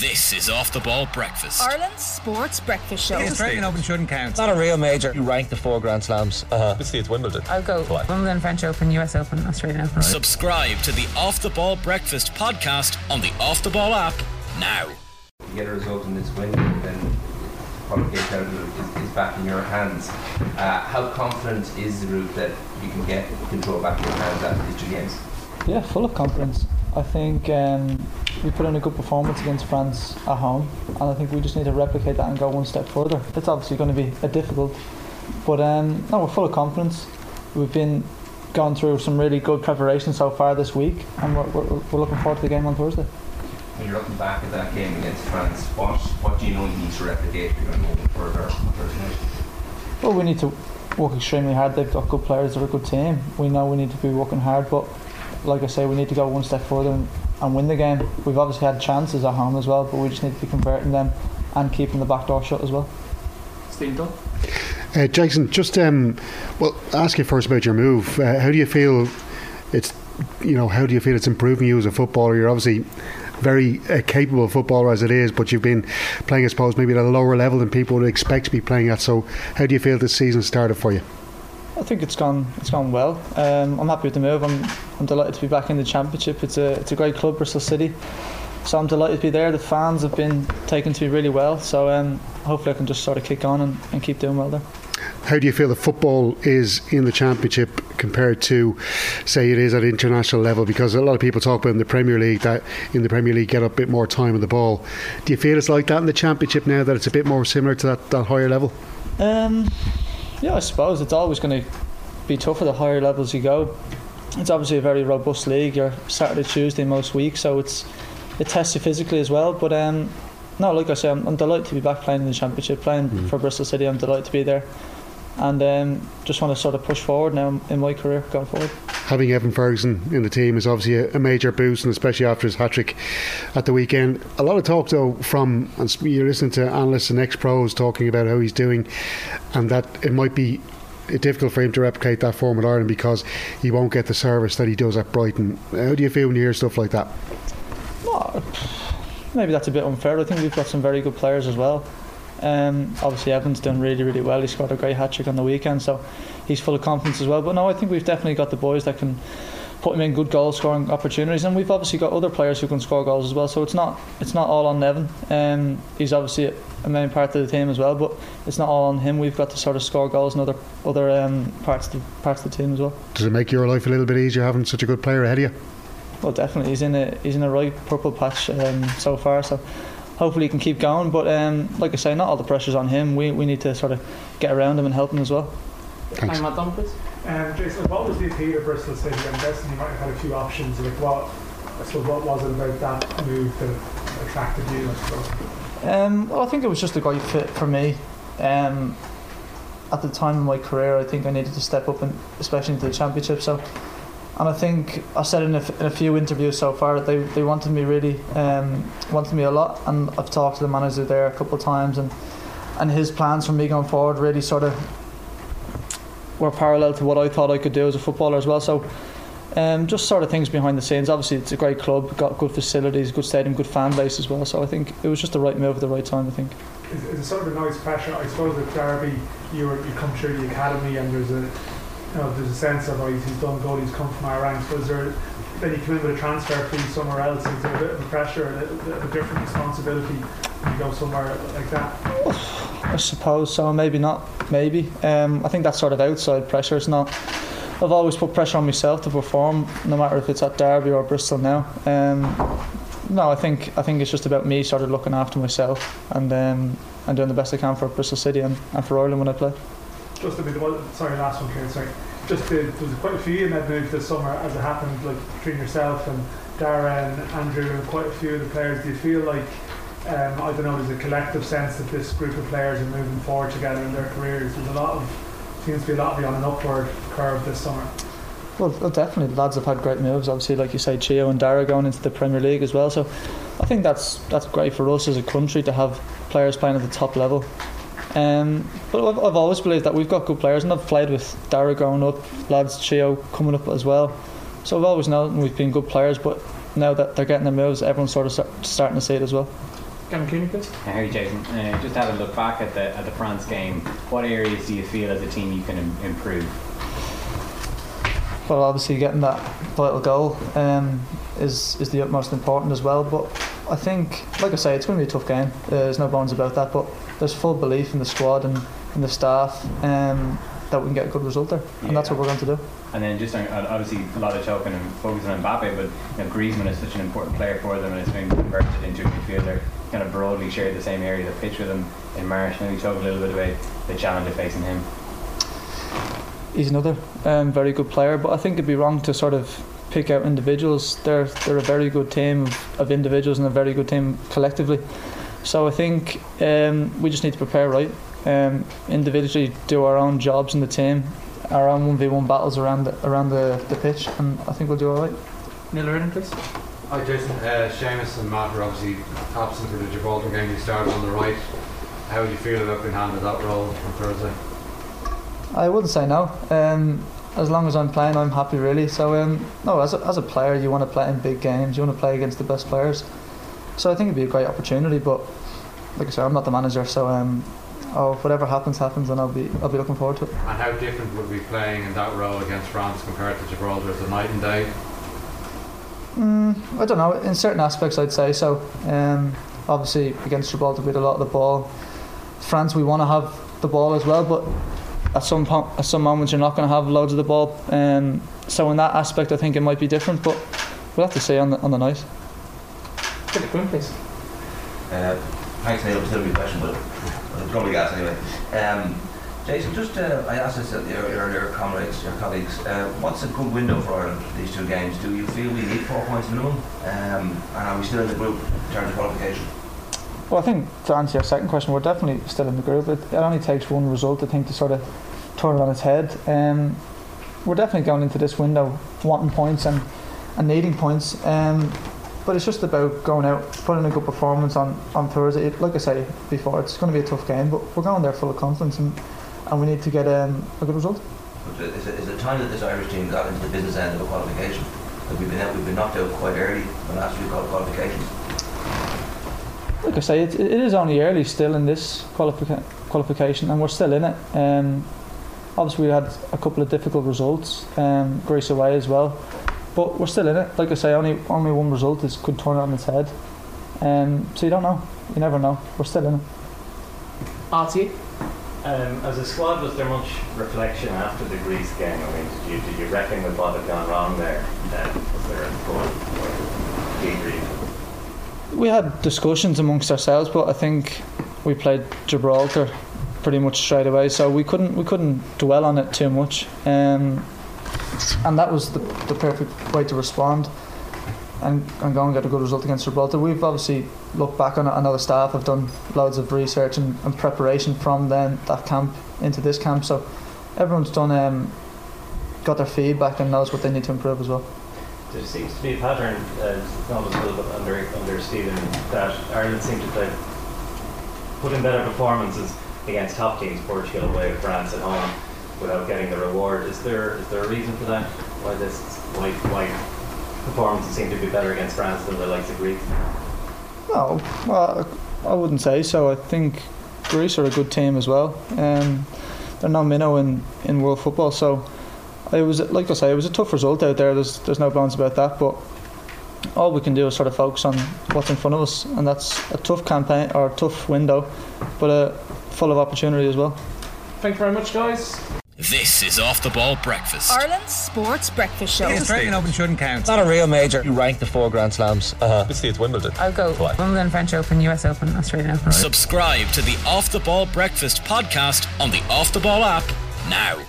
This is Off the Ball Breakfast. Ireland's sports breakfast show. The Australian Open shouldn't count. It's not a real major. You rank the four Grand Slams. Uh-huh. Obviously, it's Wimbledon. I'll go Wimbledon, French Open, US Open, Australian Open. Subscribe to the Off the Ball Breakfast podcast on the Off the Ball app now. You get a result in this window, then qualification out is, is back in your hands. Uh, how confident is the route that you can get control back in your hands after these two games? Yeah, full of confidence. I think um, we put in a good performance against France at home, and I think we just need to replicate that and go one step further. It's obviously going to be a difficult, but um, no, we're full of confidence. We've been gone through some really good preparation so far this week, and we're, we're, we're looking forward to the game on Thursday. When you're looking back at that game against France, what what do you know you need to replicate if you're going to go further on Thursday night? Well, we need to work extremely hard. They've got good players. They're a good team. We know we need to be working hard, but like I say, we need to go one step further and, and win the game. We've obviously had chances at home as well, but we just need to be converting them and keeping the back door shut as well. Steve Dunn. Uh, Jason, just um, well, ask you first about your move. Uh, how do you feel? It's you know, how do you feel it's improving you as a footballer? You're obviously very uh, capable footballer as it is, but you've been playing, I suppose, maybe at a lower level than people would expect to be playing at. So, how do you feel this season started for you? I think it's gone it's gone well. Um, I'm happy with the move. I'm, I'm delighted to be back in the championship. It's a it's a great club, Bristol City. So I'm delighted to be there. The fans have been taken to me really well. So um, hopefully I can just sort of kick on and, and keep doing well there. How do you feel the football is in the championship compared to, say, it is at international level? Because a lot of people talk about in the Premier League that in the Premier League get a bit more time on the ball. Do you feel it's like that in the championship now that it's a bit more similar to that, that higher level? Um, yeah, I suppose it's always going to be tougher the higher levels you go. It's obviously a very robust league. You're Saturday, Tuesday most weeks, so it's it tests you physically as well. But um, no, like I say, I'm, I'm, delighted to be back playing in the championship, playing mm. for Bristol City. I'm delighted to be there, and um, just want to sort of push forward now in my career going forward. Having Evan Ferguson in the team is obviously a, a major boost, and especially after his hat trick at the weekend. A lot of talk though from and you're listening to analysts and ex pros talking about how he's doing, and that it might be difficult for him to replicate that form with Ireland because he won't get the service that he does at Brighton. How do you feel when you hear stuff like that? Well, maybe that's a bit unfair. I think we've got some very good players as well. Um, obviously, Evan's done really, really well. He scored a great hat trick on the weekend, so he's full of confidence as well. But no, I think we've definitely got the boys that can put him in good goal scoring opportunities, and we've obviously got other players who can score goals as well. So it's not it's not all on Evan. Um, he's obviously a main part of the team as well, but it's not all on him. We've got to sort of score goals in other other um, parts of the, parts of the team as well. Does it make your life a little bit easier having such a good player ahead of you? Well, definitely. He's in a he's in a right purple patch um, so far. So hopefully he can keep going. But um, like I say, not all the pressure's on him. We we need to sort of get around him and help him as well. Thanks. I'm Dunn, please. Um, Jason, what was the appeal of Bristol City? I'm guessing you might have had a few options. Like what, I suppose, what was it about that move that attracted you? I. Um, well, I think it was just a great fit for me. Um, at the time of my career, I think I needed to step up, and especially into the championship. So and I think I said in a, in a few interviews so far that they, they wanted me really um, wanted me a lot and I've talked to the manager there a couple of times and and his plans for me going forward really sort of were parallel to what I thought I could do as a footballer as well. So um, just sort of things behind the scenes. Obviously it's a great club got good facilities good stadium good fan base as well. So I think it was just the right move at the right time I think. Is, is it sort of a nice pressure? I suppose at Derby you, you come through the academy and there's a you know, there's a sense of, oh, he's, done good, he's come from our ranks. Was there, then you come in with a transfer fee somewhere else, is there a bit of a pressure, a, a, a different responsibility when you go somewhere like that? I suppose so, maybe not, maybe. Um, I think that's sort of outside pressure. It's not. I've always put pressure on myself to perform, no matter if it's at Derby or Bristol now. Um, no, I think I think it's just about me sort of looking after myself and um, and doing the best I can for Bristol City and, and for Ireland when I play. Just sorry, last one, Kieran. Sorry just the, there was quite a few in that move this summer as it happened, like between yourself and Darren, Andrew, and quite a few of the players. Do you feel like um, I don't know, there's a collective sense that this group of players are moving forward together in their careers. There's a lot of seems to be a lot of on an upward curve this summer. Well, well, definitely, the lads have had great moves. Obviously, like you say, Chio and Dara going into the Premier League as well. So, I think that's that's great for us as a country to have players playing at the top level. Um, but I've, I've, always believed that we've got good players, and I've played with Dara growing up, lads Chio coming up as well. So I've always known we've been good players, but now that they're getting the moves, everyone's sort of start, starting to see it as well. Gavin Cleany, please. Harry Jason, uh, just have a look back at the at the France game. What areas do you feel as a team you can Im- improve? Well, obviously getting that vital goal um, is is the utmost important as well. But I think, like I say, it's going to be a tough game. Uh, there's no bones about that. But there's full belief in the squad and in the staff um, that we can get a good result there, and that's what we're going to do. And then just on, on- obviously a lot of talking and focusing on Mbappe, but you know, Griezmann is such an important player for them and has been converted into a midfielder. Kind of broadly shared the same area of the pitch with him in March. Maybe talk a little bit about the challenge of facing him. He's another um, very good player, but I think it'd be wrong to sort of pick out individuals. They're they're a very good team of, of individuals and a very good team collectively. So I think um, we just need to prepare right. Um, individually, do our own jobs in the team, our own one v one battles around the, around the, the pitch, and I think we'll do all right. Neil Reardon, please. Hi Jason, uh, Seamus and Matt were obviously absent for the Gibraltar game. You started on the right. How would you feel about being handed that role on Thursday? I wouldn't say no. Um, as long as I'm playing, I'm happy really. So um, no, as a, as a player, you want to play in big games. You want to play against the best players. So I think it'd be a great opportunity. But like I said, I'm not the manager, so um, oh, whatever happens, happens, and I'll be I'll be looking forward to it. And how different would be playing in that role against France compared to Gibraltar? Is it night and day? Mm, I don't know. In certain aspects, I'd say so. Um, obviously, against Gibraltar, we had a lot of the ball. France, we want to have the ball as well, but at some po- at some moments, you're not going to have loads of the ball. Um, so in that aspect, I think it might be different, but we'll have to see on the on the night. Philip Quinn, please. Uh, thanks, Neil. Still a question, but I'll probably gas anyway. Um, Jason, just uh, I asked this earlier comrades, your colleagues. Uh, what's a good window for Ireland these two games? Do you feel we need four points minimum? Um, and are we still in the group in terms of qualification? Well, I think to answer your second question, we're definitely still in the group. It, it only takes one result, I think, to sort of turn it on its head. Um, we're definitely going into this window wanting points and, and needing points. Um, but it's just about going out, putting a good performance on, on Thursday. It, like I say before, it's going to be a tough game, but we're going there full of confidence and, and we need to get um, a good result. Is it, is it time that this Irish team got into the business end of a qualification? Like we've been out, we've been knocked out quite early in the last few qual- qualifications. Like I say, it, it is only early still in this qualifica- qualification, and we're still in it. Um, obviously, we had a couple of difficult results, um, Greece away as well, but we're still in it. Like I say, only only one result is could turn it on its head. Um, so you don't know, you never know. We're still in it. Artie. Um, as a squad, was there much reflection after the Greece game? I mean, did you, did you reckon with what had gone wrong there? Uh, was there a full? We had discussions amongst ourselves, but I think we played Gibraltar pretty much straight away, so we couldn't we couldn't dwell on it too much. Um, and that was the, the perfect way to respond and, and go and get a good result against Gibraltar. We've obviously looked back on it. I know the staff have done loads of research and, and preparation from then that camp into this camp, so everyone's done um, got their feedback and knows what they need to improve as well. There seems to be a pattern, uh, almost a little bit under, under Stephen, that Ireland seem to play, put in better performances against top teams, Portugal away, France at home, without getting the reward. Is there is there a reason for that? Why this why why performances seem to be better against France than the likes of Greece? No, well, I wouldn't say so. I think Greece are a good team as well. Um, they're no minnow in, in world football, so it was like I say, it was a tough result out there. There's there's no bones about that, but all we can do is sort of focus on what's in front of us, and that's a tough campaign or a tough window, but uh, full of opportunity as well. Thank you very much, guys. This is Off the Ball Breakfast. Ireland's Sports Breakfast Show. It's Australian Open shouldn't count. It's not a real major. You rank the four Grand Slams. Uh-huh. Obviously, it's Wimbledon. I'll go Wimbledon, French Open, US Open, Australian Open. Subscribe to the Off the Ball Breakfast podcast on the Off the Ball app now.